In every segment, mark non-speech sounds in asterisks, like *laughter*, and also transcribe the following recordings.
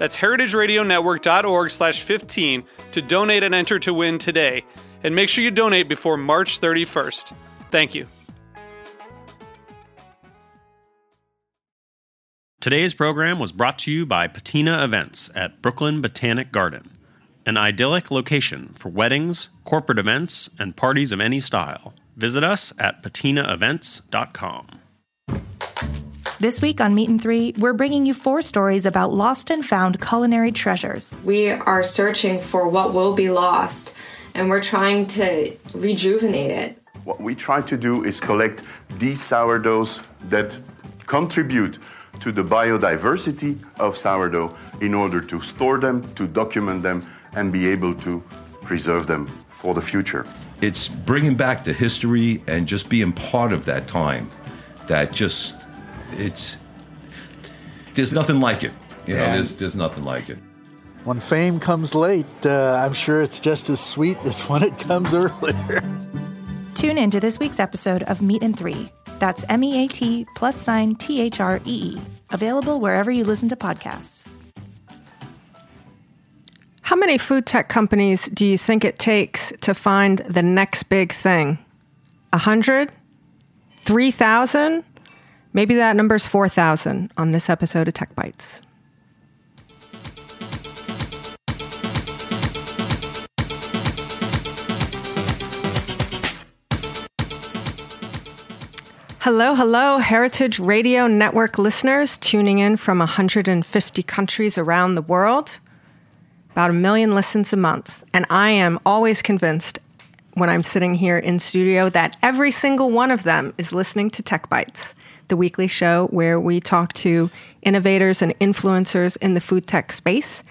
That's heritageradionetwork.org slash 15 to donate and enter to win today. And make sure you donate before March 31st. Thank you. Today's program was brought to you by Patina Events at Brooklyn Botanic Garden, an idyllic location for weddings, corporate events, and parties of any style. Visit us at patinaevents.com. This week on Meat and Three, we're bringing you four stories about lost and found culinary treasures. We are searching for what will be lost, and we're trying to rejuvenate it. What we try to do is collect these sourdoughs that contribute to the biodiversity of sourdough in order to store them, to document them, and be able to preserve them for the future. It's bringing back the history and just being part of that time. That just, it's, there's nothing like it. You know, Yeah. there's, there's nothing like it. When fame comes late, uh, I'm sure it's just as sweet as *laughs* when it comes earlier. Tune in to this week's episode of Meat and Three. That's M E A T plus sign T H R E E. Available wherever you listen to podcasts. How many food tech companies do you think it takes to find the next big thing? A hundred? Three thousand? Maybe that number's four thousand on this episode of Tech Bites. Hello, hello, Heritage Radio Network listeners tuning in from 150 countries around the world about a million listens a month. And I am always convinced when I'm sitting here in studio that every single one of them is listening to Tech Bites, the weekly show where we talk to innovators and influencers in the food tech space.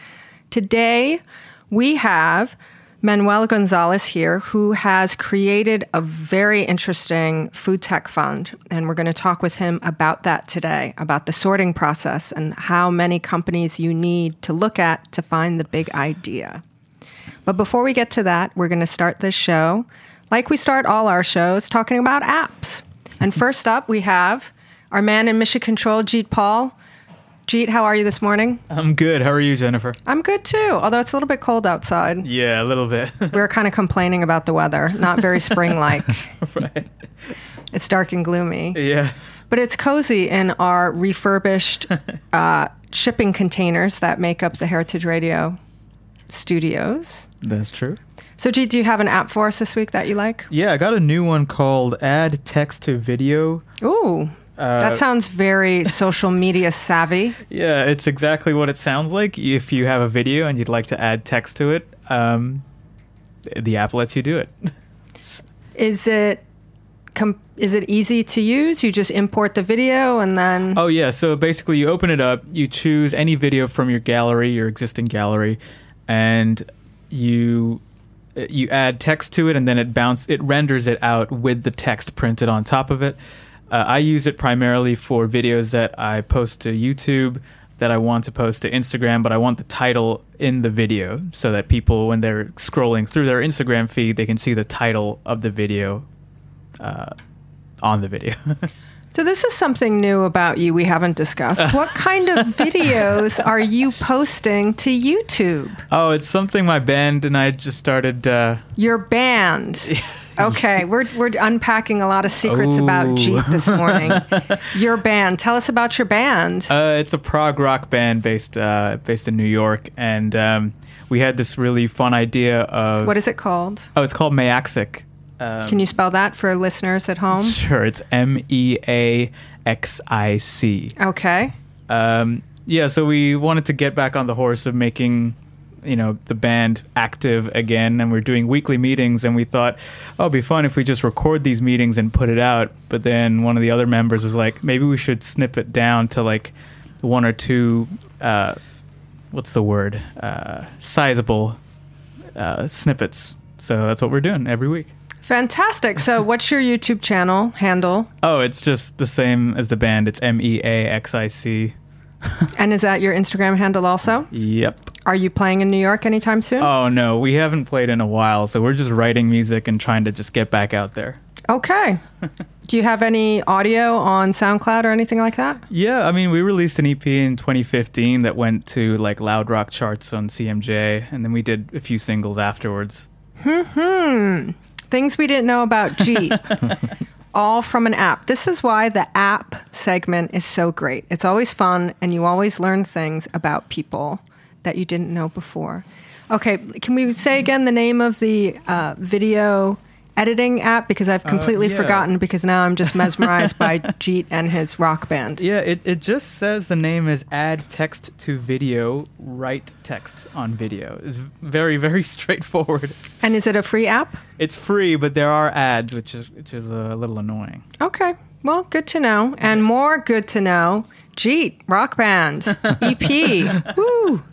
Today, we have Manuel Gonzalez here, who has created a very interesting food tech fund. And we're going to talk with him about that today, about the sorting process and how many companies you need to look at to find the big idea. But before we get to that, we're going to start this show, like we start all our shows, talking about apps. And first up, we have our man in Mission Control, Jeet Paul. Jeet, how are you this morning? I'm good. How are you, Jennifer? I'm good too, although it's a little bit cold outside. Yeah, a little bit. *laughs* We're kind of complaining about the weather, not very spring like. *laughs* right. It's dark and gloomy. Yeah. But it's cozy in our refurbished *laughs* uh, shipping containers that make up the Heritage Radio studios. That's true. So, Jeet, do you have an app for us this week that you like? Yeah, I got a new one called Add Text to Video. Ooh, Uh, that sounds very *laughs* social media savvy. Yeah, it's exactly what it sounds like. If you have a video and you'd like to add text to it, um, the app lets you do it. *laughs* Is it com- is it easy to use? You just import the video and then Oh yeah, so basically you open it up, you choose any video from your gallery, your existing gallery, and you you add text to it and then it bounce it renders it out with the text printed on top of it. Uh, I use it primarily for videos that I post to YouTube that I want to post to Instagram, but I want the title in the video so that people, when they're scrolling through their Instagram feed, they can see the title of the video uh, on the video. *laughs* So this is something new about you we haven't discussed. *laughs* what kind of videos are you posting to YouTube? oh, it's something my band and I just started. Uh, Your band. *laughs* Okay, we're we're unpacking a lot of secrets about Jeet this morning. *laughs* your band. Tell us about your band. Uh, it's a prog rock band based uh, based in New York, and um, we had this really fun idea of what is it called? Oh, it's called Meaxic. Um, Can you spell that for listeners at home? Sure, it's M E A X I C. Okay. Um, yeah, so we wanted to get back on the horse of making, you know, the band active again, and we're doing weekly meetings, and we thought, oh, it'd be fun if we just record these meetings and put it out. But then one of the other members was like, maybe we should snip it down to like one or two, uh, what's the word, uh, sizable uh, snippets. So that's what we're doing every week. Fantastic. So, *laughs* what's your YouTube channel handle? Oh, it's just the same as the band. It's M E A X I C. *laughs* And is that your Instagram handle also? Yep. Are you playing in New York anytime soon? Oh no, we haven't played in a while, so we're just writing music and trying to just get back out there. Okay. *laughs* Do you have any audio on SoundCloud or anything like that? Yeah, I mean, we released an EP in 2015 that went to like loud rock charts on CMJ, and then we did a few singles afterwards. Hmm. Things we didn't know about Jeet. *laughs* All from an app. This is why the app segment is so great. It's always fun, and you always learn things about people that you didn't know before. Okay, can we say again the name of the uh, video editing app? Because I've uh, completely yeah. forgotten because now I'm just mesmerized by *laughs* Jeet and his rock band. Yeah, it, it just says the name is add text to video, write text on video. It's very, very *laughs* straightforward. And is it a free app? It's free, but there are ads, which is which is a little annoying. Okay. Well, good to know. And more good to know. Jeet, rock band, EP. *laughs* Woo.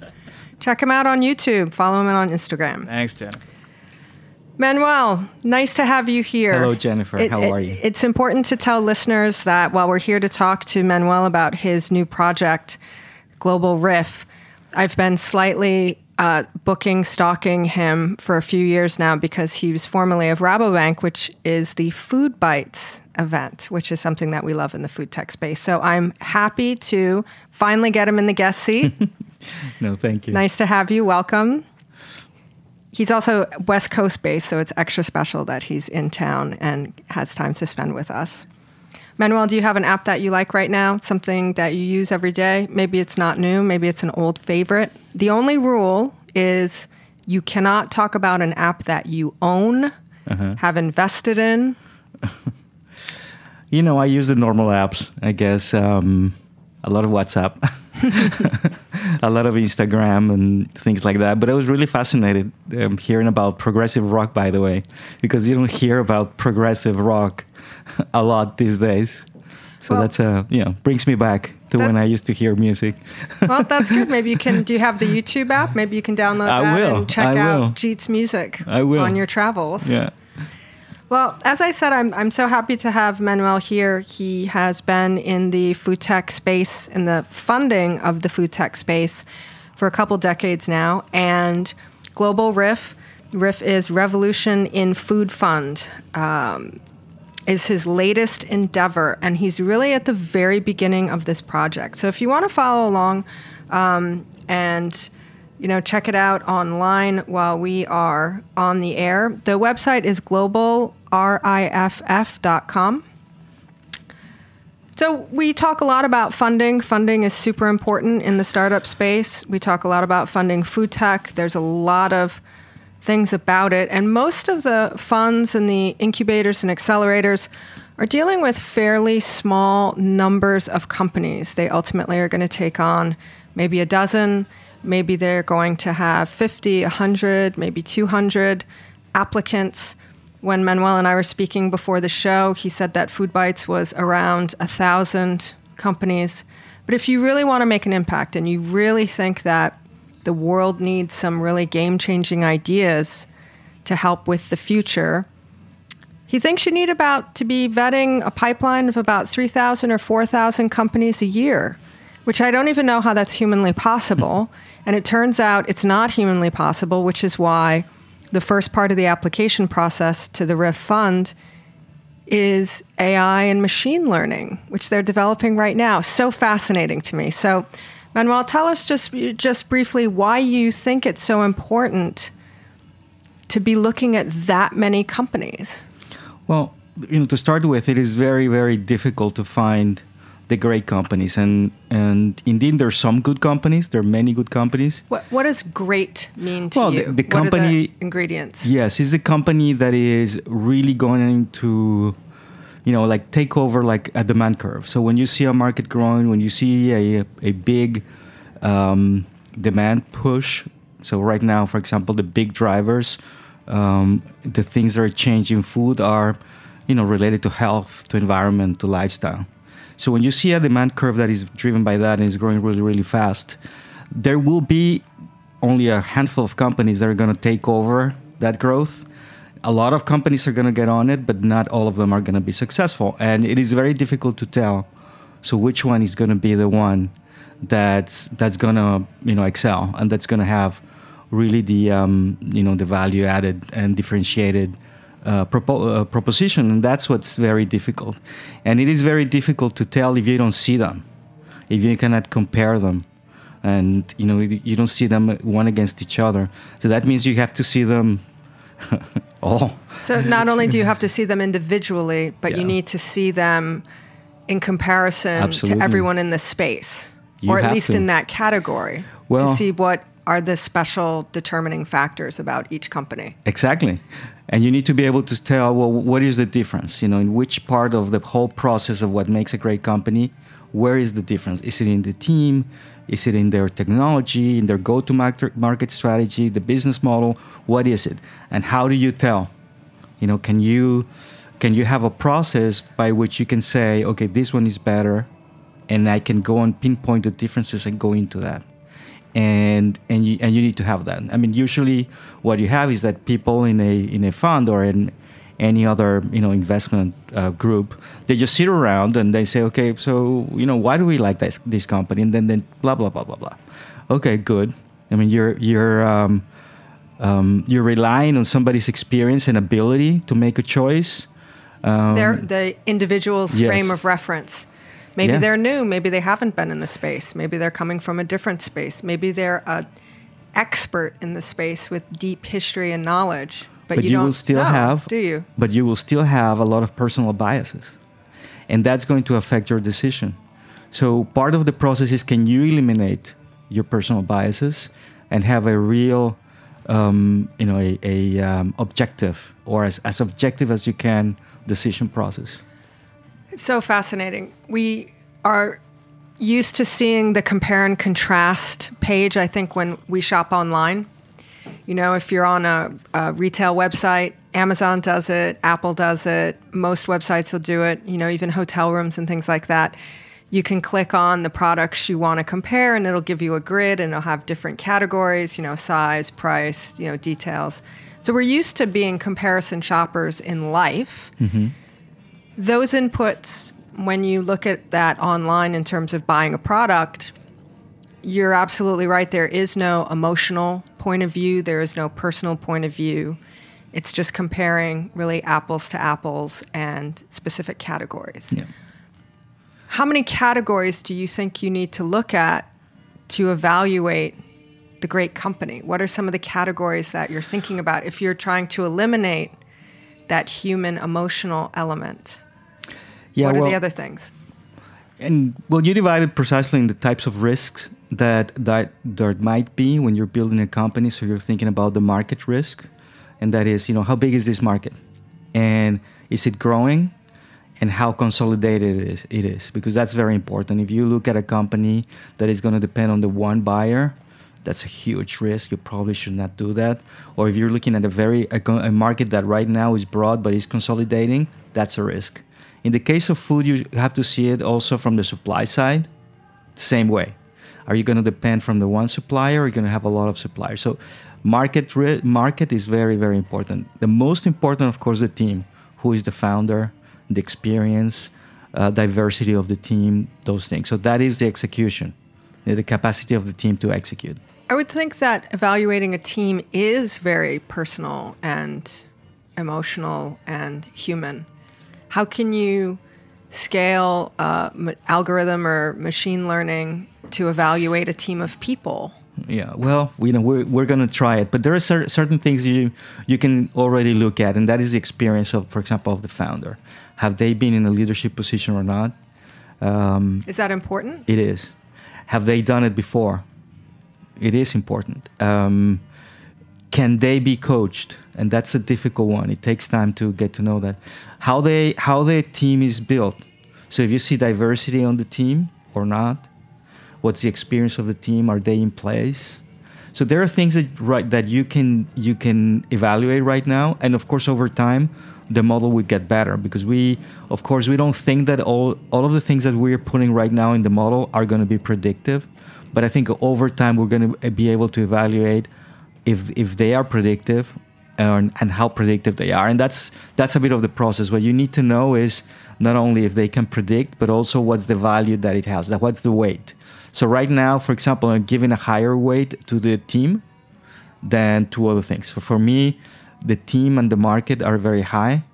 Check him out on YouTube. Follow him on Instagram. Thanks, Jennifer. Manuel, nice to have you here. Hello, Jennifer. How are you? It's important to tell listeners that while we're here to talk to Manuel about his new project, Global Riff, I've been slightly uh, booking, stalking him for a few years now because he was formerly of Rabobank, which is the FoodBytes event, which is something that we love in the food tech space. So I'm happy to finally get him in the guest seat. *laughs* no, thank you. Nice to have you. Welcome. He's also West Coast based, so it's extra special that he's in town and has time to spend with us. Manuel, do you have an app that you like right now? Something that you use every day? Maybe it's not new, maybe it's an old favorite. The only rule is you cannot talk about an app that you own, Uh-huh. have invested in. *laughs* You know, I use the normal apps, I guess. Um, a lot of WhatsApp, *laughs* a lot of Instagram, and things like that. But I was really fascinated um, hearing about progressive rock, by the way, because you don't hear about progressive rock *laughs* a lot these days. So Well- that's uh, you know brings me back to That- when I used to hear music. *laughs* Well, that's good. Maybe you can. Do you have the YouTube app? Maybe you can download I that will. and check I out will. Jeet's music I will. on your travels. yeah. Well, as I said, I'm, I'm so happy to have Manuel here. He has been in the food tech space, in the funding of the food tech space for a couple decades now. And Global RIFF, RIFF is Revolution in Food Fund, um, is his latest endeavor. And he's really at the very beginning of this project. So if you want to follow along um, and you know, check it out online while we are on the air. The website is globalriff.com. So we talk a lot about funding. Funding is super important in the startup space. We talk a lot about funding food tech. There's a lot of things about it, and most of the funds and the incubators and accelerators are dealing with fairly small numbers of companies. They ultimately are going to take on maybe a dozen, maybe they're going to have 50, 100, maybe 200 applicants. When Manuel and I were speaking before the show, he said that FoodBytes was around a thousand companies. But if you really want to make an impact and you really think that the world needs some really game changing ideas to help with the future, he thinks you need about to be vetting a pipeline of about 3,000 or 4,000 companies a year, which I don't even know how that's humanly possible. and it turns out it's not humanly possible, which is why the first part of the application process to the RIFF fund is AI and machine learning, which they're developing right now. So fascinating to me. So, Manuel, tell us just just briefly why you think it's so important to be looking at that many companies. Well, you know, to start with, it is very, very difficult to find the great companies, and and indeed there are some good companies. There are many good companies. What what does great mean to Well, you? the- the What are company- ingredients. Yes, it's a company that is really going to, you know, like take over like a demand curve. So when you see a market growing, when you see a a big um, demand push. So right now, for example, the big drivers, um, the things that are changing food are, you know, related to health, to environment, to lifestyle. So when you see a demand curve that is driven by that and is growing really, really fast, there will be only a handful of companies that are going to take over that growth. A lot of companies are going to get on it, but not all of them are going to be successful. And it is very difficult to tell. So which one is going to be the one that's that's going to you know excel and that's going to have really the um, you know the value added and differentiated uh, propo- uh, proposition, and that's what's very difficult. And it is very difficult to tell if you don't see them, if you cannot compare them, and you know you don't see them one against each other. So that means you have to see them *laughs* all. So not only do you have to see them individually, but you need to see them in comparison Absolutely. to everyone in the space, You or at least to. in that category, Well- to see what are the special determining factors about each company. Exactly. And you need to be able to tell, well, what is the difference? You know, in which part of the whole process of what makes a great company, where is the difference? Is it in the team? Is it in their technology, in their go to market strategy, the business model? What is it? And how do you tell? You know, can you can you have a process by which you can say, okay, this one is better, and I can go and pinpoint the differences and go into that and and you, and you need to have that. I mean, usually what you have is that people in a in a fund or in any other you know investment uh, group, they just sit around and they say, okay, so you know why do we like this this company? And then then blah blah blah blah blah. Okay, good. I mean, you're you're um, um, you're relying on somebody's experience and ability to make a choice. Um, They're the individual's yes. frame of reference. Maybe Yeah. they're new. Maybe they haven't been in the space. Maybe they're coming from a different space. Maybe they're an expert in the space with deep history and knowledge. But, but you, you, don't will still know, have do you? but you will still have a lot of personal biases and that's going to affect your decision so part of the process is can you eliminate your personal biases and have a real um, you know a, a um, objective or as, as objective as you can decision process so fascinating. We are used to seeing the compare and contrast page, I think, when we shop online. You know, if you're on a, a retail website, Amazon does it, Apple does it, most websites will do it, you know, even hotel rooms and things like that. You can click on the products you want to compare and it'll give you a grid and it'll have different categories, you know, size, price, you know, details. So we're used to being comparison shoppers in life mm-hmm. Those inputs when you look at that online in terms of buying a product you're absolutely right. There is no emotional point of view. There is no personal point of view. It's just comparing really apples to apples and specific categories. Yeah. How many categories do you think you need to look at to evaluate the great company? What are some of the categories that you're thinking about if you're trying to eliminate that human emotional element yeah what are well, the other things? And well, you divided precisely in the types of risks that that there might be when you're building a company. So you're thinking about the market risk, and that is, you know, how big is this market, and is it growing, and how consolidated it is. It is because that's very important. If you look at a company that is going to depend on the one buyer, that's a huge risk. You probably should not do that. Or if you're looking at a very a, a market that right now is broad but is consolidating, that's a risk. In the case of food, you have to see it also from the supply side. the Same way. Are you going to depend from the one supplier or are you going to have a lot of suppliers? So market ri- market is very very important. The most important of course the team, who is the founder, the experience, uh, diversity of the team, those things. So that is the execution, the capacity of the team to execute. I would think that evaluating a team is very personal and emotional and human. How can you scale uh, m- algorithm or machine learning to evaluate a team of people? Yeah, well, you know, we're, we're going to try it, but there are cer- certain things you you can already look at, and that is the experience of, for example, of the founder. Have they been in a leadership position or not? Um, Is that important? it is. Have they done it before? It is important. Um, can they be coached? And that's a difficult one. It takes time to get to know that. How they how the team is built. So if you see diversity on the team or not, what's the experience of the team? Are they in place? So there are things that right that you can you can evaluate right now, and of course over time, the model would get better because we, of course, we don't think that all all of the things that we're putting right now in the model are going to be predictive, but I think over time we're going to be able to evaluate if if they are predictive and, and how predictive they are, and that's that's a bit of the process. What you need to know is not only if they can predict, but also what's the value that it has, that what's the weight. So right now, for example, I'm giving a higher weight to the team than to other things. So for me, the team and the market are very high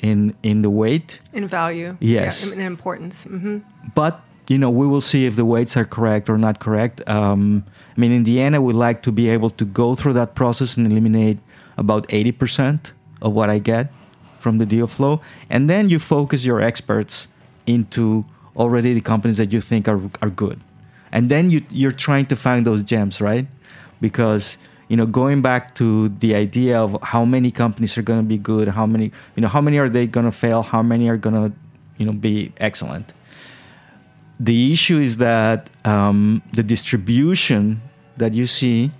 in in the weight. In value. Yes. Yeah, in importance. hmm But you know, we will see if the weights are correct or not correct. Um, I mean, in the end, I would like to be able to go through that process and eliminate about eighty percent of what I get from the deal flow, and then you focus your experts into already the companies that you think are are good, and then you you're trying to find those gems, right? Because you know, going back to the idea of how many companies are going to be good, how many, you know, how many are they going to fail, how many are going to, you know, be excellent. The issue is that um, the distribution that you see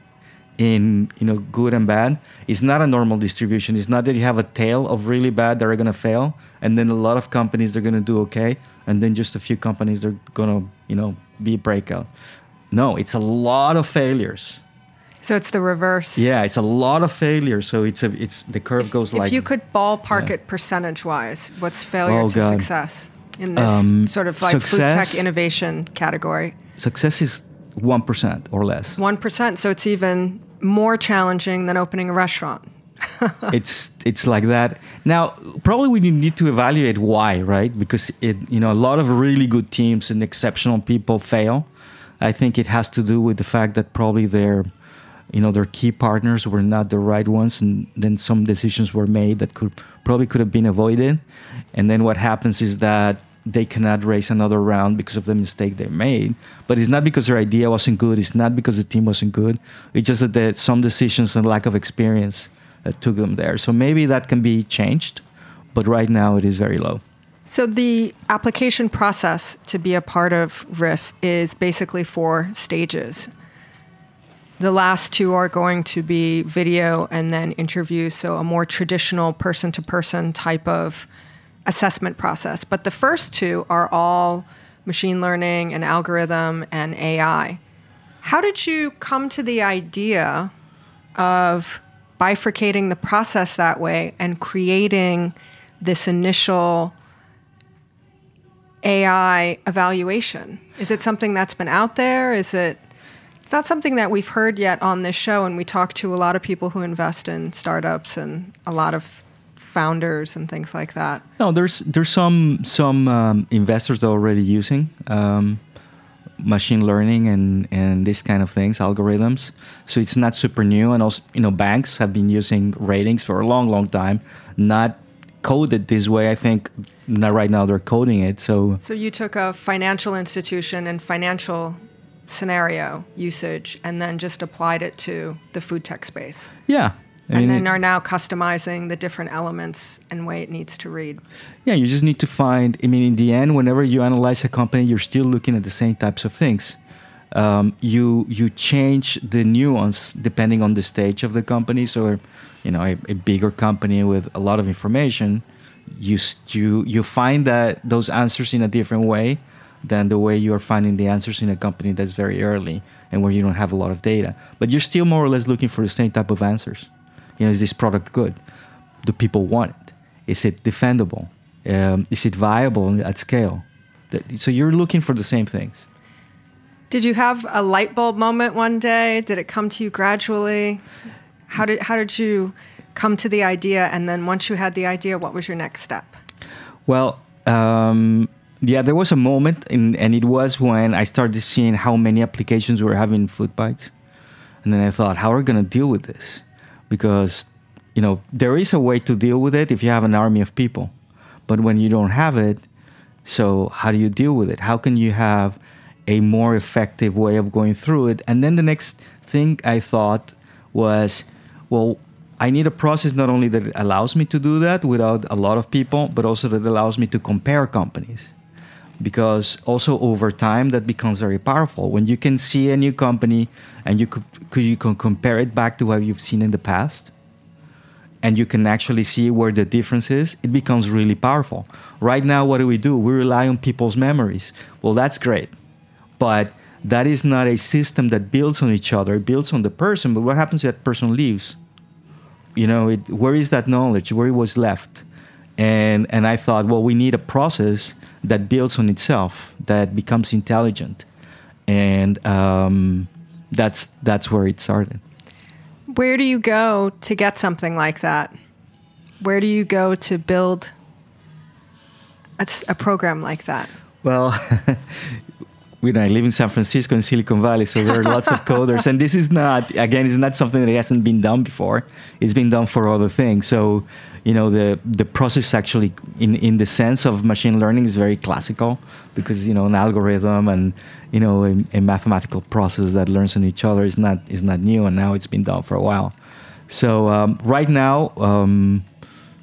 in you know good and bad is not a normal distribution. It's not that you have a tail of really bad that are going to fail, and then a lot of companies they're going to do okay, and then just a few companies they're going to you know be breakout. No, it's a lot of failures. So it's the reverse. Yeah, it's a lot of failures. So it's a it's the curve goes If like you could ballpark Yeah. it percentage wise, what's failure Oh, to God. success in this Um, sort of like food tech innovation category? success is one percent or less. 1%. So it's even more challenging than opening a restaurant. *laughs* it's it's like that. Now, probably we need to evaluate why, right? Because it you know a lot of really good teams and exceptional people fail. I think it has to do with the fact that probably their you know their key partners were not the right ones and then some decisions were made that could probably could have been avoided. And then what happens is that they cannot raise another round because of the mistake they made. But it's not because their idea wasn't good. It's not because the team wasn't good. It's just that some decisions and lack of experience that took them there. So maybe that can be changed but right now it is very low. So the application process to be a part of Riff is basically four stages. The last two are going to be video and then interview, so a more traditional person to person type of assessment process. But the first two are all machine learning and algorithm and AI. How did you come to the idea of bifurcating the process that way and creating this initial AI evaluation? Is it something that's been out there? Is it? It's not something that we've heard yet on this show, and we talk to a lot of people who invest in startups and a lot of founders and things like that. No, there's there's some some um, investors that are already using um, machine learning and and these kind of things, algorithms. So it's not super new, and also you know banks have been using ratings for a long, long time, not coded this way. I think not right now they're coding it. So So you took a financial institution and financial scenario usage, and then just applied it to the food tech space, yeah, I and mean, then are now customizing the different elements and way it needs to read. Yeah, you just need to find. I mean, in the end, whenever you analyze a company, you're still looking at the same types of things. Um, you you change the nuance depending on the stage of the company. So, you know, a, a bigger company with a lot of information, you you you find that those answers in a different way than the way you are finding the answers in a company that's very early and where you don't have a lot of data. But you're still more or less looking for the same type of answers. You know, is this product good? Do people want it? Is it defendable? Um, is it viable at scale? That- So you're looking for the same things. Did you have a light bulb moment one day? Did it come to you gradually? How did how did you come to the idea? And then once you had the idea, what was your next step? Well, um, yeah, there was a moment, in, and it was when I started seeing how many applications we were having FoodBytes, and then I thought, how are we going to deal with this? Because you know there is a way to deal with it if you have an army of people, but when you don't have it, So, how do you deal with it? How can you have a more effective way of going through it? And then the next thing I thought was, well, I need a process not only that allows me to do that without a lot of people, but also that allows me to compare companies. Because also over time, that becomes very powerful. When you can see a new company and you could, you can compare it back to what you've seen in the past, and you can actually see where the difference is, it becomes really powerful. Right now, what do we do? We rely on people's memories. Well, that's great. But that is not a system that builds on each other, it builds on the person. But what happens if that person leaves? You know, it, where is that knowledge? Where it was left? And, and I thought, well, we need a process that builds on itself, that becomes intelligent. And um, that's, that's where it started. Where do you go to get something like that? Where do you go to build a, a program like that? Well, *laughs* you know, I live in San Francisco in Silicon Valley, so there are lots of coders. And this is not, again, it's not something that hasn't been done before. It's been done for other things. So, you know, the the process actually, in in the sense of machine learning, is very classical because you know an algorithm and you know a, a mathematical process that learns on each other is not is not new, and now it's been done for a while. So um, right now. Um,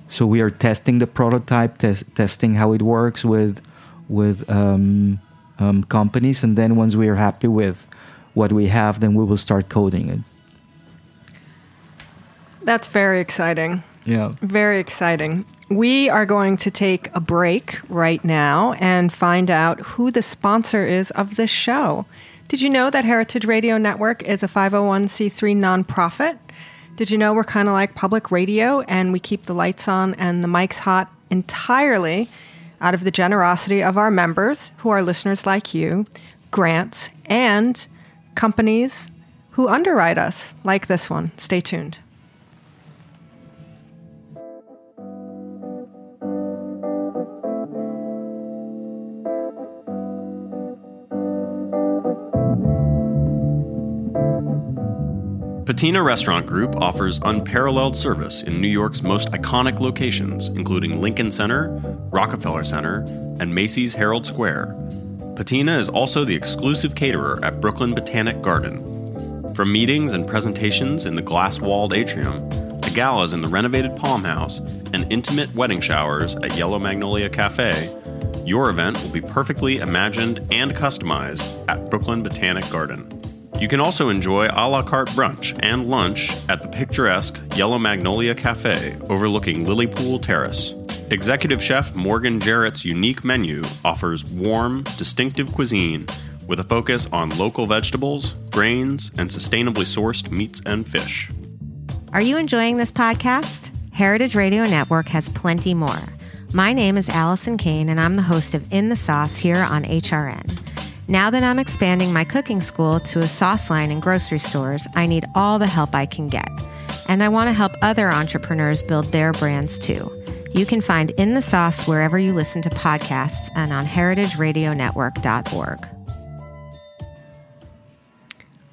so we are testing the prototype, tes- testing how it works with with um, um, companies, and then once we are happy with what we have, then we will start coding it. That's very exciting. Yeah. Very exciting. We are going to take a break right now and find out who the sponsor is of this show. Did you know that Heritage Radio Network is a 501c3 nonprofit? Did you know we're kind of like public radio and we keep the lights on and the mics hot entirely out of the generosity of our members, who are listeners like you, grants, and companies who underwrite us, like this one. Stay tuned. Patina Restaurant Group offers unparalleled service in New York's most iconic locations, including Lincoln Center, Rockefeller Center, and Macy's Herald Square. Patina is also the exclusive caterer at Brooklyn Botanic Garden. From meetings and presentations in the glass walled atrium, to galas in the renovated Palm House, and intimate wedding showers at Yellow Magnolia Cafe, your event will be perfectly imagined and customized at Brooklyn Botanic Garden. You can also enjoy a la carte brunch and lunch at the picturesque Yellow Magnolia Cafe overlooking Lilypool Terrace. Executive Chef Morgan Jarrett's unique menu offers warm, distinctive cuisine with a focus on local vegetables, grains, and sustainably sourced meats and fish. Are you enjoying this podcast? Heritage Radio Network has plenty more. My name is Alison Cayne, and I'm the host of In the Sauce here on HRN. Now that I'm expanding my cooking school to a sauce line in grocery stores, I need all the help I can get. And I want to help other entrepreneurs build their brands too. You can find In the Sauce wherever you listen to podcasts and on heritageradionetwork.org.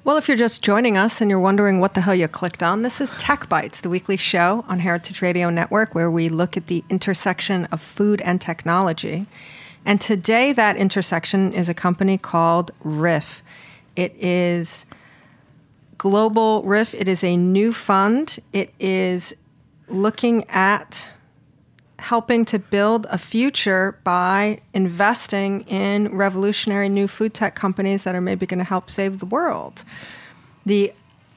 Well, if you're just joining us and you're wondering what the hell you clicked on, this is Tech Bites, the weekly show on Heritage Radio Network where we look at the intersection of food and technology. And today, that intersection is a company called Riff. It is Global Riff. It is a new fund. It is looking at helping to build a future by investing in revolutionary new food tech companies that are maybe going to help save the world. The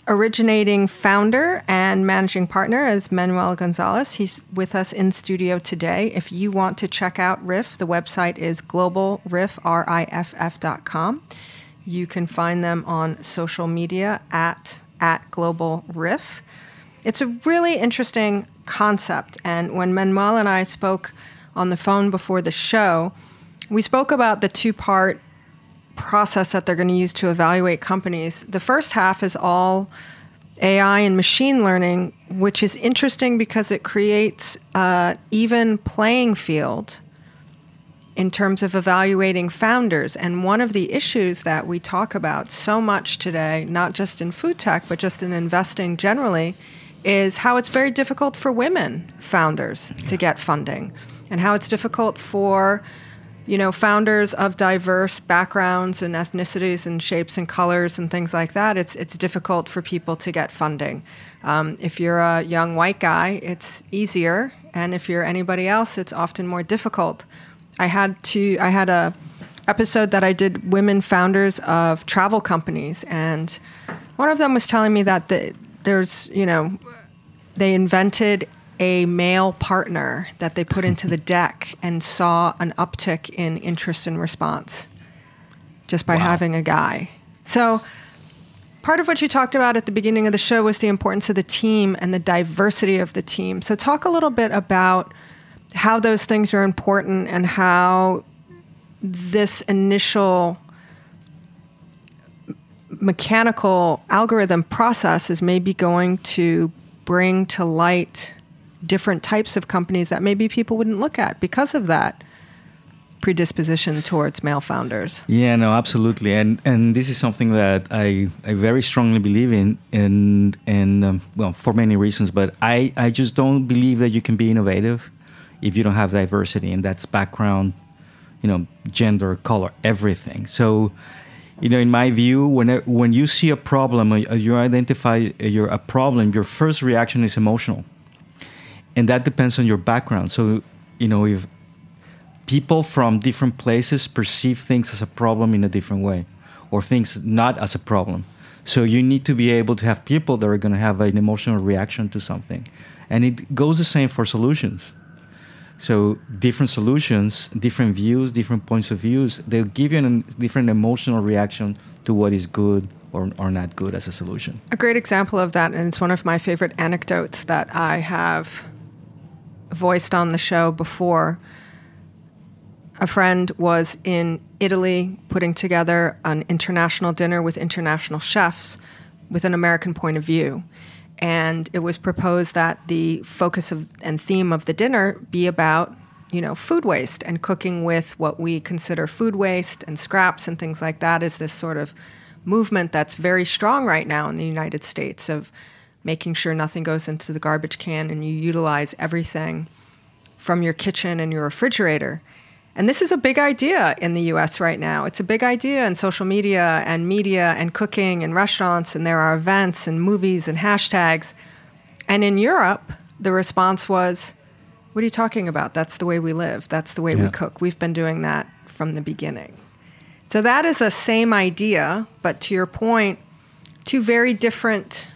originating founder and managing partner is Manuel Gonzalez. He's with us in studio today. If you want to check out Riff, the website is globalriff.com. You can find them on social media at, at Global Riff. It's a really interesting concept. And when Manuel and I spoke on the phone before the show, we spoke about the two part process that they're going to use to evaluate companies. The first half is all AI and machine learning, which is interesting because it creates an even playing field in terms of evaluating founders. And one of the issues that we talk about so much today, not just in food tech, but just in investing generally, is how it's very difficult for women founders to get funding and how it's difficult for you know, founders of diverse backgrounds and ethnicities and shapes and colors and things like that, it's it's difficult for people to get funding. Um, if you're a young white guy, it's easier, and if you're anybody else, it's often more difficult. I had to I had a episode that I did women founders of travel companies, and one of them was telling me that the, there's you know they invented a male partner that they put into the *laughs* deck and saw an uptick in interest and response just by Wow. having a guy. So, part of what you talked about at the beginning of the show was the importance of the team and the diversity of the team. So, talk a little bit about how those things are important and how this initial mechanical algorithm process is maybe going to bring to light different types of companies that maybe people wouldn't look at because of that predisposition towards male founders. Yeah, no, absolutely, and and this is something that I I very strongly believe in, and and um, well, for many reasons, but I I just don't believe that you can be innovative if you don't have diversity, and that's background, you know, gender, color, everything. So. You know, in my view, when when you see a problem, you identify your a problem, your first reaction is emotional, and that depends on your background. So, you know, if people from different places perceive things as a problem in a different way or things not as a problem. So you need to be able to have people that are going to have an emotional reaction to something. And it goes the same for solutions. So different solutions, different views, different points of views, they'll give you a different emotional reaction to what is good or, or not good as a solution. A great example of that, and it's one of my favorite anecdotes that I have voiced on the show before. A friend was in Italy putting together an international dinner with international chefs with an American point of view. And it was proposed that the focus of and theme of the dinner be about, you know, food waste and cooking with what we consider food waste and scraps and things like that is this sort of movement that's very strong right now in the United States of making sure nothing goes into the garbage can and you utilize everything from your kitchen and your refrigerator. And this is a big idea in the US right now. It's a big idea in social media and media and cooking and restaurants, and there are events and movies and hashtags. And in Europe, the response was, What are you talking about? That's the way we live. That's the way we cook. We've been doing that from the beginning. So that is the same idea, but to your point, two very different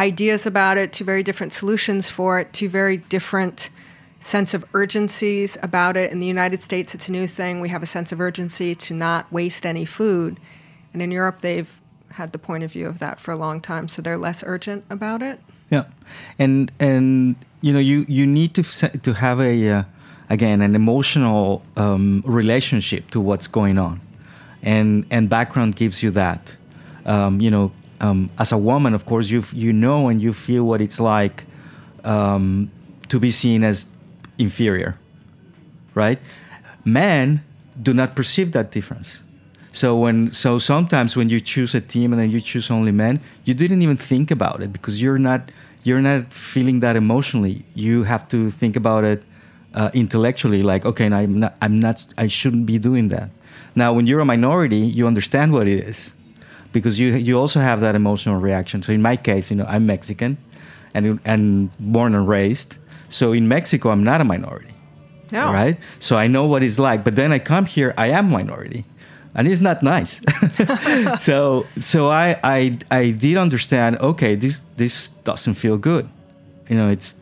ideas about it, two very different solutions for it, two very different sense of urgencies about it. In the United States, it's a new thing. We have a sense of urgency to not waste any food. And in Europe, they've had the point of view of that for a long time, so they're less urgent about it. Yeah, and and you know you you need to to have a uh, again an emotional um, relationship to what's going on, and and background gives you that. Um, you know, um, as a woman, of course, you you know and you feel what it's like um, to be seen as inferior, right? Men do not perceive that difference. So when so sometimes when you choose a team and then you choose only men, you didn't even think about it because you're not you're not feeling that emotionally. You have to think about it uh, intellectually. Like okay, I'm not I'm not I shouldn't be doing that. Now when you're a minority, you understand what it is because you you also have that emotional reaction. So in my case, you know, I'm Mexican and and born and raised. So in Mexico, I'm not a minority. No. Right? So I know what it's like. But then I come here, I am minority. And it's not nice. *laughs* so so I, I I did understand, okay, this this doesn't feel good. You know, it's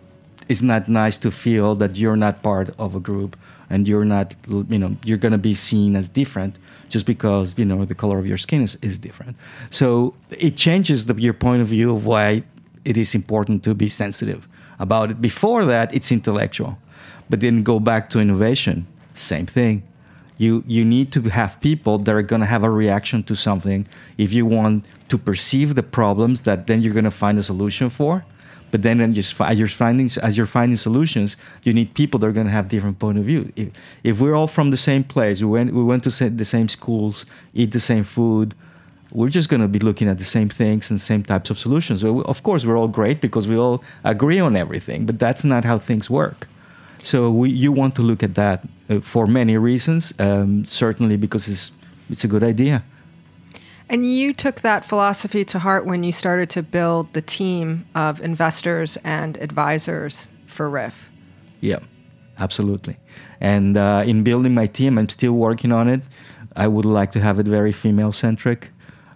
it's not nice to feel that you're not part of a group and you're not you know, you're gonna be seen as different just because, you know, the color of your skin is, is different. So it changes the, your point of view of why it is important to be sensitive about it. Before that, it's intellectual. But then go back to innovation, same thing. You, you need to have people that are going to have a reaction to something if you want to perceive the problems that then you're going to find a solution for. But then, just as you're finding as you're finding solutions, you need people that are going to have different point of view. If, if we're all from the same place, we went we went to the same schools, eat the same food, we're just going to be looking at the same things and same types of solutions. Of course, we're all great because we all agree on everything, but that's not how things work. So we, you want to look at that uh, for many reasons. Um, certainly because it's it's a good idea. And you took that philosophy to heart when you started to build the team of investors and advisors for Riff. Yeah, absolutely. And uh, in building my team, I'm still working on it. I would like to have it very female centric.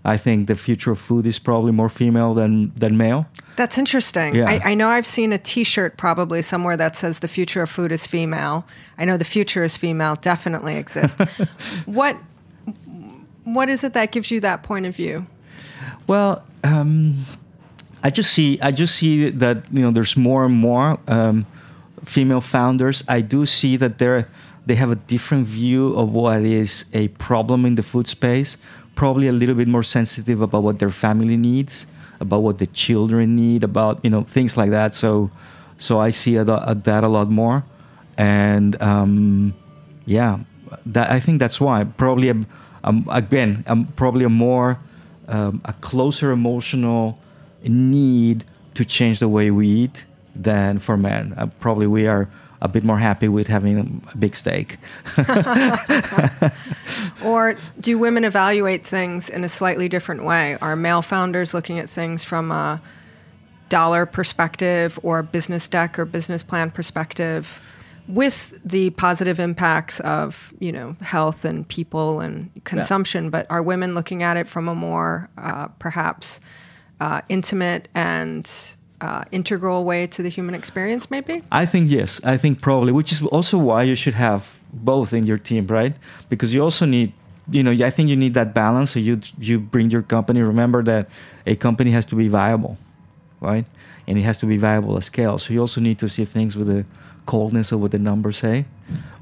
I think the future of food is probably more female than, than male. That's interesting. Yeah. I, I know I've seen a T-shirt probably somewhere that says "The future of food is female." I know the future is female definitely exists. *laughs* what what is it that gives you that point of view? Well, um, I just see I just see that you know there's more and more um, female founders. I do see that they're they have a different view of what is a problem in the food space. Probably a little bit more sensitive about what their family needs, about what the children need, about you know things like that. So, so I see a, a, that a lot more, and um, yeah, that I think that's why probably a, um, again um, probably a more um, a closer emotional need to change the way we eat than for men. Uh, probably we are a bit more happy with having a big steak. *laughs* or do women evaluate things in a slightly different way? Are male founders looking at things from a dollar perspective or business deck or business plan perspective? With the positive impacts of you know health and people and consumption, yeah. but are women looking at it from a more uh, perhaps uh, intimate and uh, integral way to the human experience? Maybe. I think yes. I think probably, which is also why you should have both in your team, right? Because you also need. You know, I think you need that balance. So you you bring your company. Remember that a company has to be viable, right? And it has to be viable at scale. So you also need to see things with a coldness of what the numbers say.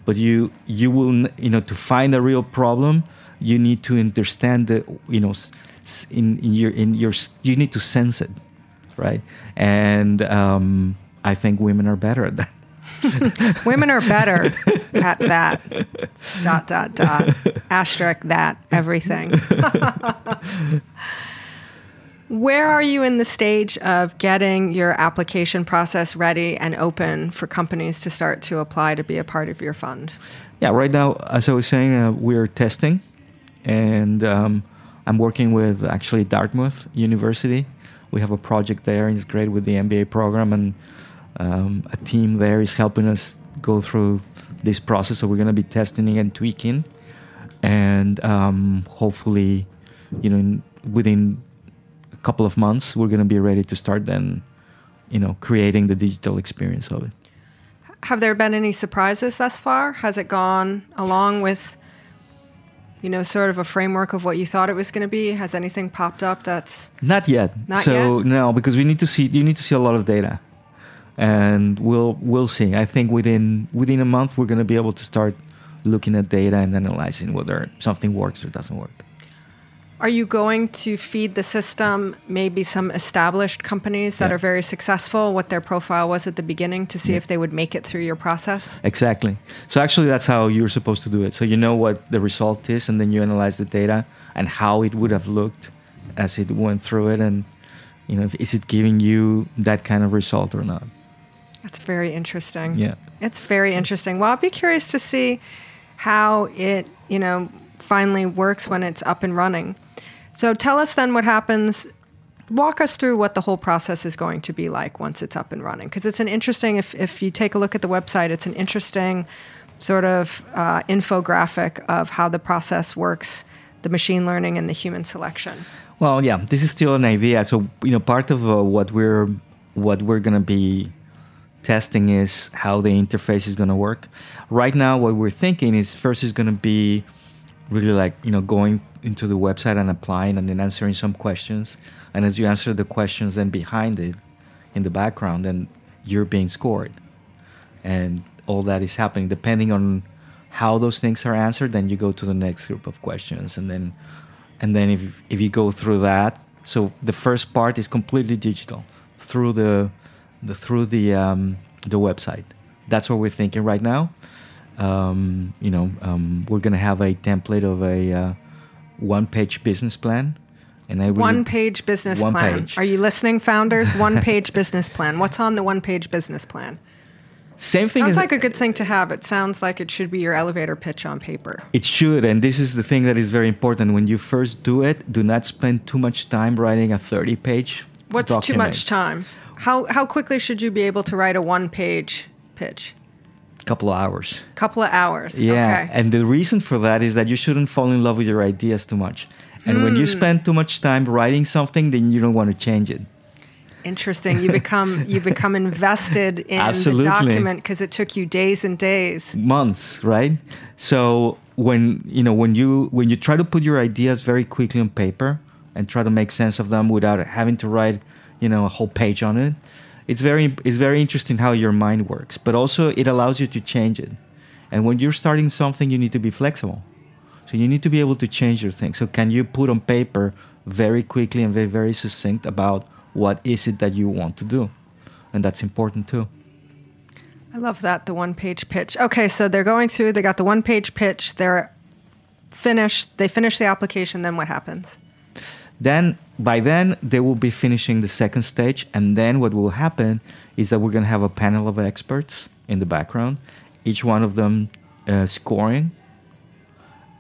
But you you will you know to find a real problem you need to understand the you know in, in your in your you need to sense it right? And um, i think women are better at that. *laughs* Women are better at that. Dot dot dot. *laughs* Asterisk that everything *laughs* where are you in the stage of getting your application process ready and open for companies to start to apply to be a part of your fund? Yeah, right now, as I was saying, uh, we're testing, and um, I'm working with actually Dartmouth University. We have a project there, and it's great with the MBA program, and um, a team there is helping us go through this process. So we're going to be testing and tweaking, and um, hopefully, you know, within couple of months, we're going to be ready to start then, you know, creating the digital experience of it. Have there been any surprises thus far? Has it gone along with, you know, sort of a framework of what you thought it was going to be? Has anything popped up that's not yet? Not so yet? no, because we need to see. You need to see a lot of data, and we'll we'll see. I think within within a month we're going to be able to start looking at data and analyzing whether something works or doesn't work. Are you going to feed the system maybe some established companies that yeah. are very successful, what their profile was at the beginning, to see yeah. if they would make it through your process? Exactly. So, actually, that's how you're supposed to do it. So, you know what the result is, and then you analyze the data and how it would have looked as it went through it. And, you know, is it giving you that kind of result or not? That's very interesting. Yeah. It's very interesting. Well, I'll be curious to see how it, you know, finally works when it's up and running. So tell us then what happens. Walk us through what the whole process is going to be like once it's up and running. Because it's an interesting, if, if you take a look at the website, it's an interesting sort of uh, infographic of how the process works, the machine learning and the human selection. Well, yeah, this is still an idea. So, you know, part of uh, what we're what we're going to be testing is how the interface is going to work. Right now, what we're thinking is first is going to be really like you know going into the website and applying and then answering some questions. And as you answer the questions then behind it in the background then you're being scored. And all that is happening. Depending on how those things are answered then you go to the next group of questions. And then and then if if you go through that so the first part is completely digital through the the through the um, the website. That's what we're thinking right now um, you know, um, we're going to have a template of a uh, one-page business plan. And I really, one-page business one plan. Page. Are you listening, founders? One-page *laughs* business plan. What's on the one-page business plan? Same thing. Sounds like a good thing to have. It sounds like it should be your elevator pitch on paper. It should, and this is the thing that is very important. When you first do it, do not spend too much time writing a 30 page. What's too much time? How how quickly should you be able to write a one page pitch? Couple of hours. Couple of hours. Yeah, Okay. and the reason for that is that you shouldn't fall in love with your ideas too much. And when you Hmm. spend too much time writing something, then you don't want to change it. Interesting. You become you become invested *laughs* in Absolutely. the document because it took you days and days. months right so when you know when you when you try to put your ideas very quickly on paper and try to make sense of them without having to write you know a whole page on it it's very it's very interesting how your mind works but also it allows you to change it and when you're starting something you need to be flexible so you need to be able to change your thing so can you put on paper very quickly and very very succinct about what is it that you want to do and that's important too I love that the one page pitch. Okay, so they're going through. They got the one page pitch. They're finished. They finish the application. Then what happens? Then by then they will be finishing the second stage, and then what will happen is that we're going to have a panel of experts in the background, each one of them uh, scoring,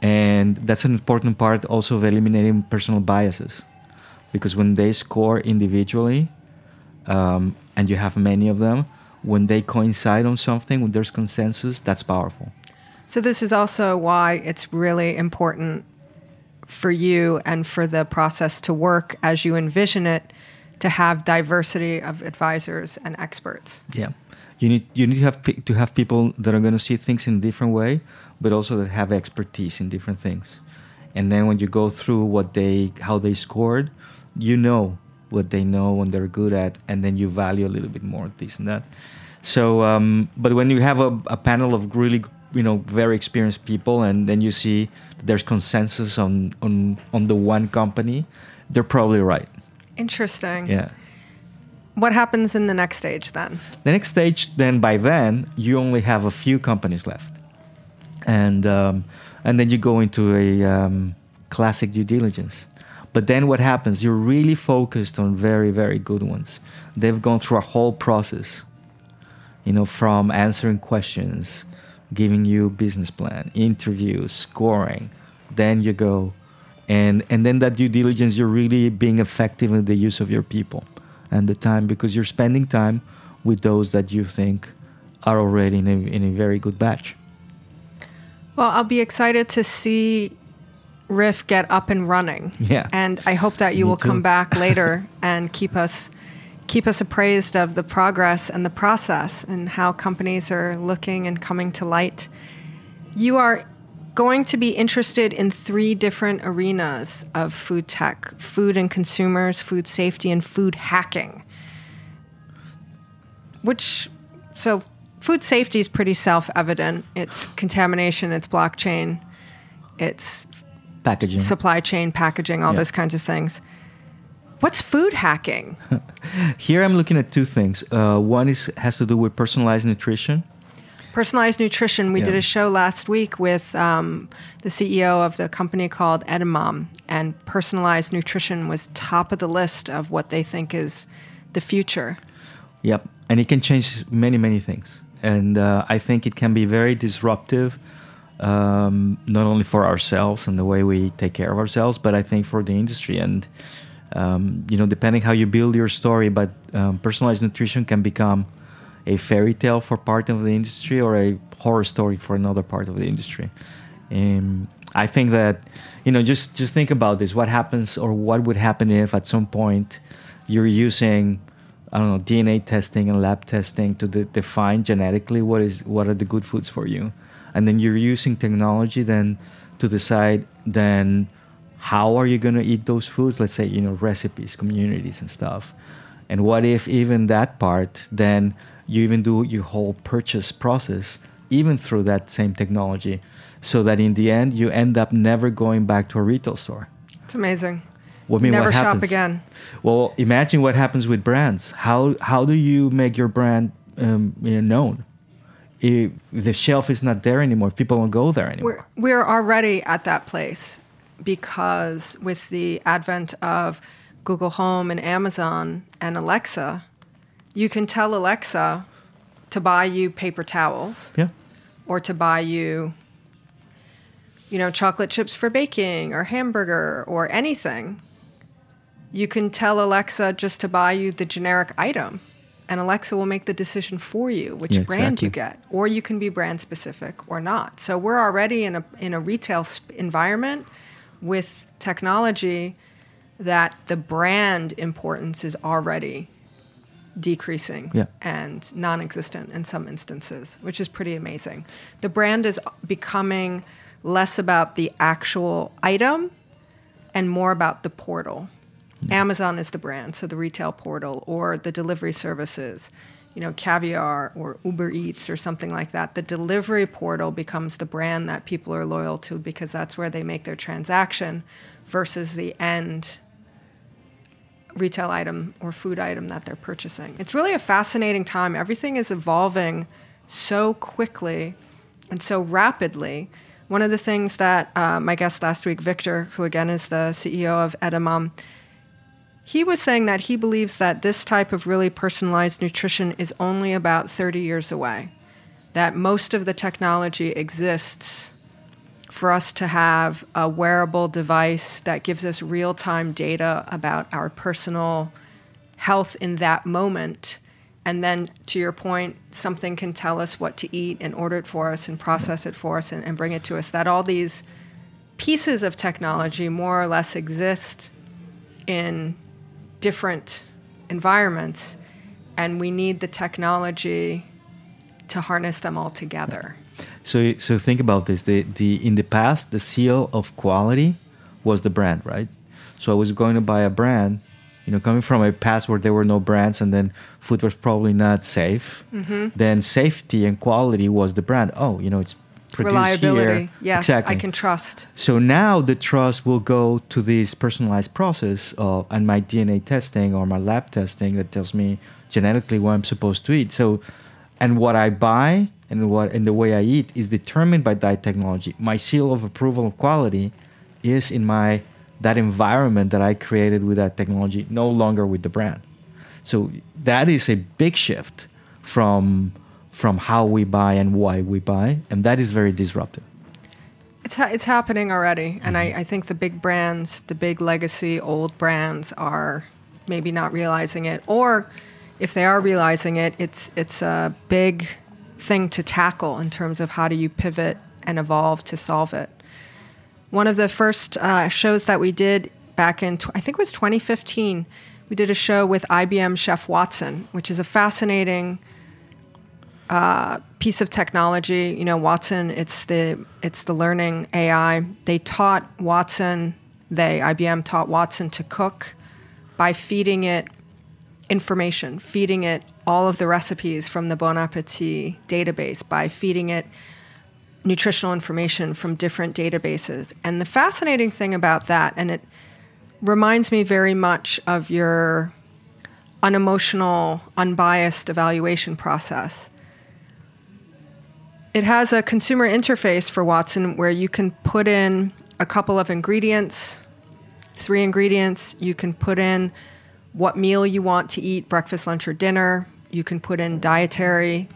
and that's an important part also of eliminating personal biases, because when they score individually, um, and you have many of them, when they coincide on something, when there's consensus, that's powerful. So this is also why it's really important for you and for the process to work as you envision it to have diversity of advisors and experts. Yeah, you need you need to have to have people that are going to see things in a different way, but also that have expertise in different things. And then when you go through what they how they scored, you know what they know and they're good at, and then you value a little bit more this and that. So, um, but when you have a, a panel of really you know very experienced people, and then you see there's consensus on on on the one company, they're probably right. Interesting. Yeah. What happens in the next stage then? The next stage, then by then, you only have a few companies left, and um, and then you go into a um, classic due diligence. But then what happens? You're really focused on very very good ones. They've gone through a whole process, you know, from answering questions, giving you business plan, interviews, scoring. Then you go, and and then that due diligence, you're really being effective in the use of your people and the time because you're spending time with those that you think are already in a, in a very good batch. Well, I'll be excited to see RIFF get up and running. Yeah. And I hope that you Me will come back later *laughs* and keep us keep us appraised of the progress and the process and how companies are looking and coming to light. You are going to be interested in three different arenas of food tech food and consumers, food safety, and food hacking. Which, so food safety is pretty self evident. It's contamination, it's blockchain, it's Packaging. supply chain, packaging, all Yeah. those kinds of things. What's food hacking? *laughs* Here I'm looking at two things. Uh, one is has to do with personalized nutrition. Personalized nutrition. We did a show last week with um, the CEO of the company called Edamam, and personalized nutrition was top of the list of what they think is the future. Yep, and it can change many many things, and uh, I think it can be very disruptive, um, not only for ourselves and the way we take care of ourselves, but I think for the industry and. Um, you know, depending how you build your story, but um, personalized nutrition can become a fairy tale for part of the industry or a horror story for another part of the industry. Um, I think that you know just just think about this. What happens or what would happen if at some point you're using I don't know DNA testing and lab testing to de- define genetically what is what are the good foods for you, and then you're using technology then to decide then how are you going to eat those foods? Let's say you know recipes communities and stuff. And what if even that part then you even do your whole purchase process even through that same technology so that in the end you end up never going back to a retail store? It's amazing. Well, I mean, Never what shop happens- again. well imagine what happens with brands. How how do you make your brand um, you know, known? If the shelf is not there anymore if people don't go there anymore. We're, we're already at that place because with the advent of Google Home and Amazon and Alexa, you can tell Alexa to buy you paper towels Yeah. or to buy you, you know, chocolate chips for baking or hamburger or anything, you can tell Alexa just to buy you the generic item. And Alexa will make the decision for you which Yeah, brand you get, or you can be brand specific or not. So we're already in a in a retail sp- environment with technology that the brand importance is already decreasing Yeah. and non-existent in some instances, which is pretty amazing. The brand is becoming less about the actual item and more about the portal. Amazon is the brand, so the retail portal or the delivery services, you know, Caviar or Uber Eats or something like that. The delivery portal becomes the brand that people are loyal to because that's where they make their transaction versus the end retail item or food item that they're purchasing. It's really a fascinating time. Everything is evolving so quickly and so rapidly. One of the things that um, my guest last week, Victor, who again is the CEO of Edamam, he was saying that he believes that this type of really personalized nutrition is only about 30 years away. That most of the technology exists for us to have a wearable device that gives us real time data about our personal health in that moment. And then, to your point, something can tell us what to eat and order it for us and process it for us and, and bring it to us. That all these pieces of technology more or less exist in different environments, and we need the technology to harness them all together. So, so think about this. The, the in the past, the seal of quality was the brand, right? So I was going to buy a brand, you know, coming from a past where there were no brands, and then food was probably not safe. Mhm. Then safety and quality was the brand. Oh, you know, it's Reliability, here. yes, exactly. I can trust. So now the trust will go to this personalized process of and my DNA testing or my lab testing that tells me genetically what I'm supposed to eat. So, and what I buy and what and the way I eat is determined by that technology. My seal of approval of quality is in my that environment that I created with that technology, no longer with the brand. So that is a big shift from from how we buy and why we buy, and that is very disruptive. It's ha- it's happening already, and I, I think the big brands, the big legacy old brands, are maybe not realizing it, or if they are realizing it, it's it's a big thing to tackle in terms of how do you pivot and evolve to solve it. One of the first uh, shows that we did back in, tw- I think it was 2015, we did a show with IBM Chef Watson, which is a fascinating uh, piece of technology. You know, Watson, it's the it's the learning AI. They taught Watson, they IBM taught Watson to cook by feeding it information, feeding it all of the recipes from the Bon Appetit database, by feeding it nutritional information from different databases. And the fascinating thing about that, and it reminds me very much of your unemotional, unbiased evaluation process. It has a consumer interface for Watson where you can put in a couple of ingredients, three ingredients. You can put in what meal you want to eat breakfast, lunch, or dinner. You can put in dietary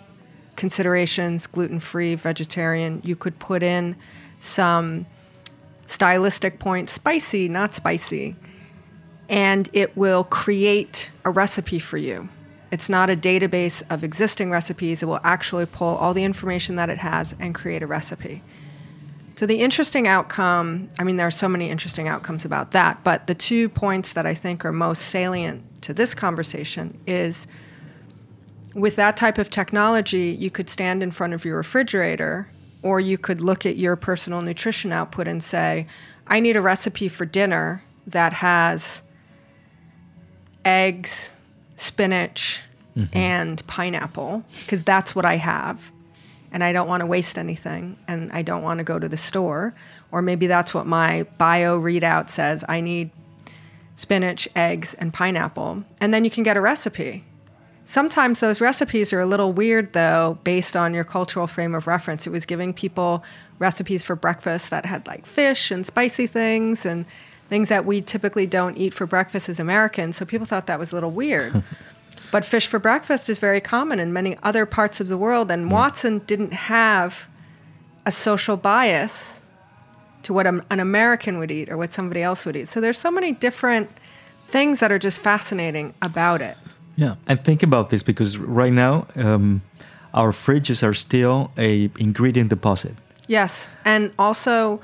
considerations gluten free, vegetarian. You could put in some stylistic points spicy, not spicy. And it will create a recipe for you. It's not a database of existing recipes. It will actually pull all the information that it has and create a recipe. So, the interesting outcome I mean, there are so many interesting outcomes about that, but the two points that I think are most salient to this conversation is with that type of technology, you could stand in front of your refrigerator or you could look at your personal nutrition output and say, I need a recipe for dinner that has eggs, spinach, Mm-hmm. and pineapple, because that's what I have. And I don't want to waste anything and I don't want to go to the store. Or maybe that's what my bio readout says I need spinach, eggs, and pineapple. And then you can get a recipe. Sometimes those recipes are a little weird, though, based on your cultural frame of reference. It was giving people recipes for breakfast that had like fish and spicy things and things that we typically don't eat for breakfast as Americans. So people thought that was a little weird. *laughs* But fish for breakfast is very common in many other parts of the world, and Watson didn't have a social bias to what an an American would eat or what somebody else would eat. So there's so many different things that are just fascinating about it. Yeah, and think about this because right now um, our fridges are still a ingredient deposit. Yes, and also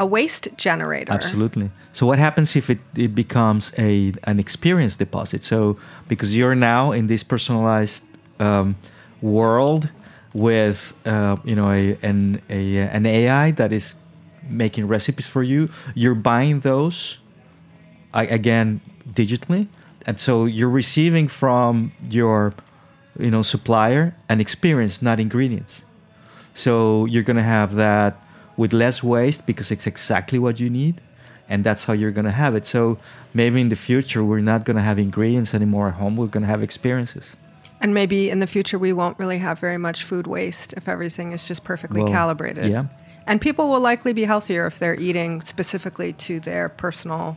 a waste generator. Absolutely. So what happens if it, it becomes a an experience deposit? So because you're now in this personalized um, world with uh, you know a, an a, an AI that is making recipes for you, you're buying those I, again digitally, and so you're receiving from your you know supplier an experience, not ingredients. So you're gonna have that with less waste because it's exactly what you need, and that's how you're gonna have it. So maybe in the future we're not gonna have ingredients anymore at home. We're gonna have experiences. And maybe in the future we won't really have very much food waste if everything is just perfectly Well, calibrated. yeah. And people will likely be healthier if they're eating specifically to their personal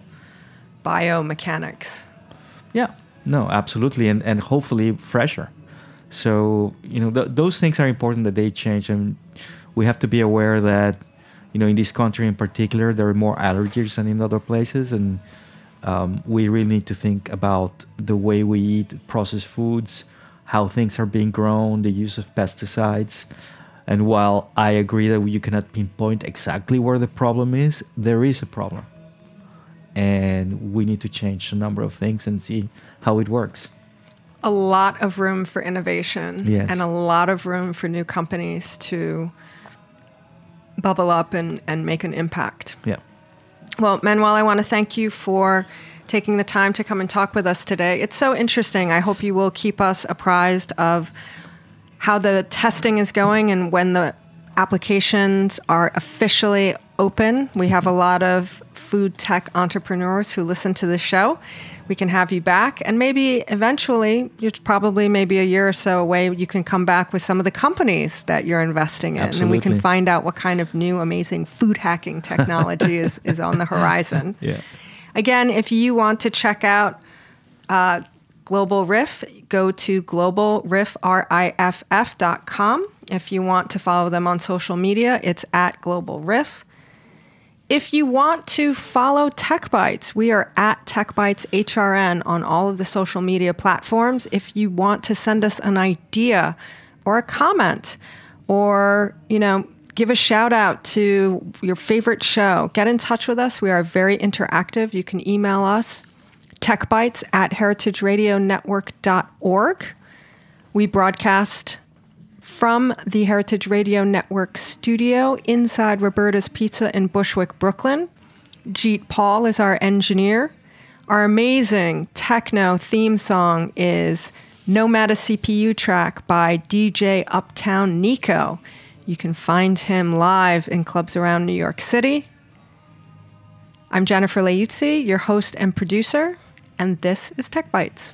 biomechanics. Yeah, no, absolutely, and and hopefully fresher. So you know th- those things are important that they change, and we have to be aware that you know in this country in particular there are more allergies than in other places, and um, we really need to think about the way we eat processed foods, how things are being grown, the use of pesticides. And while I agree that you cannot pinpoint exactly where the problem is, there is a problem and we need to change a number of things and see how it works. A lot of room for innovation Yes. and a lot of room for new companies to bubble up and, and make an impact. Yeah. Well, Manuel, I want to thank you for taking the time to come and talk with us today. It's so interesting. I hope you will keep us apprised of how the testing is going and when the applications are officially open. We have a lot of food tech entrepreneurs who listen to the show. We can have you back, and maybe eventually, it's probably maybe a year or so away, you can come back with some of the companies that you're investing in, and we can find out what kind of new amazing food hacking technology is, *laughs* is on the horizon. Yeah. Again, if you want to check out uh, Global RIFF, go to globalriff.com. If you want to follow them on social media, it's at Global RIFF. If you want to follow Tech Bites, we are at Tech Bites HRN on all of the social media platforms. If you want to send us an idea or a comment or, you know, give a shout out to your favorite show, get in touch with us. We are very interactive. You can email us techbites at heritageradionetwork.org. We broadcast from the Heritage Radio Network studio inside Roberta's Pizza in Bushwick, Brooklyn. Jeet Paul is our engineer. Our amazing techno theme song is Nomad a CPU track by DJ Uptown Nico. You can find him live in clubs around New York City. I'm Jennifer Leuzzi, your host and producer, and this is Tech Bites.